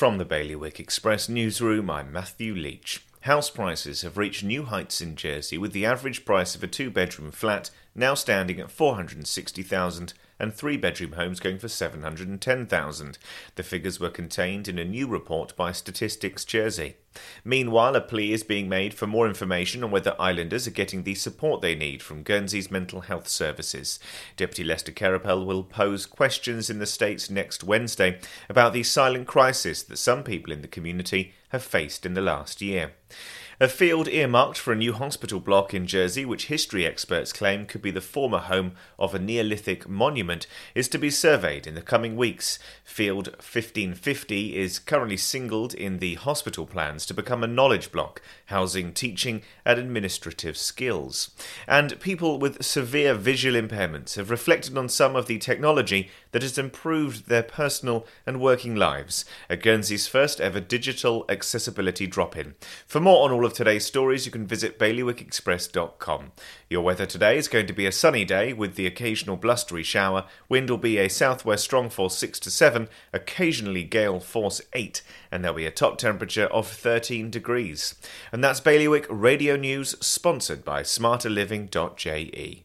From the Bailiwick Express newsroom, I'm Matthew Leach. House prices have reached new heights in Jersey, with the average price of a two bedroom flat now standing at 460,000 and three bedroom homes going for 710,000. The figures were contained in a new report by Statistics Jersey. Meanwhile, a plea is being made for more information on whether islanders are getting the support they need from Guernsey's mental health services. Deputy Lester Queripel will pose questions in the States next Wednesday about the silent crisis that some people in the community have faced in the last year. A field earmarked for a new hospital block in Jersey, which history experts claim could be the former home of a Neolithic monument, is to be surveyed in the coming weeks. Field 1550 is currently singled in the hospital plans to become a knowledge block, housing teaching and administrative skills. And people with severe visual impairments have reflected on some of the technology that has improved their personal and working lives at Guernsey's first ever digital accessibility drop in. For more on all of of today's stories, you can visit bailiwickexpress.com. Your weather today is going to be a sunny day with the occasional blustery shower. Wind will be a southwest strong force 6 to 7, occasionally gale force 8, and there'll be a top temperature of 13 degrees. And that's Bailiwick Radio News, sponsored by smarterliving.je.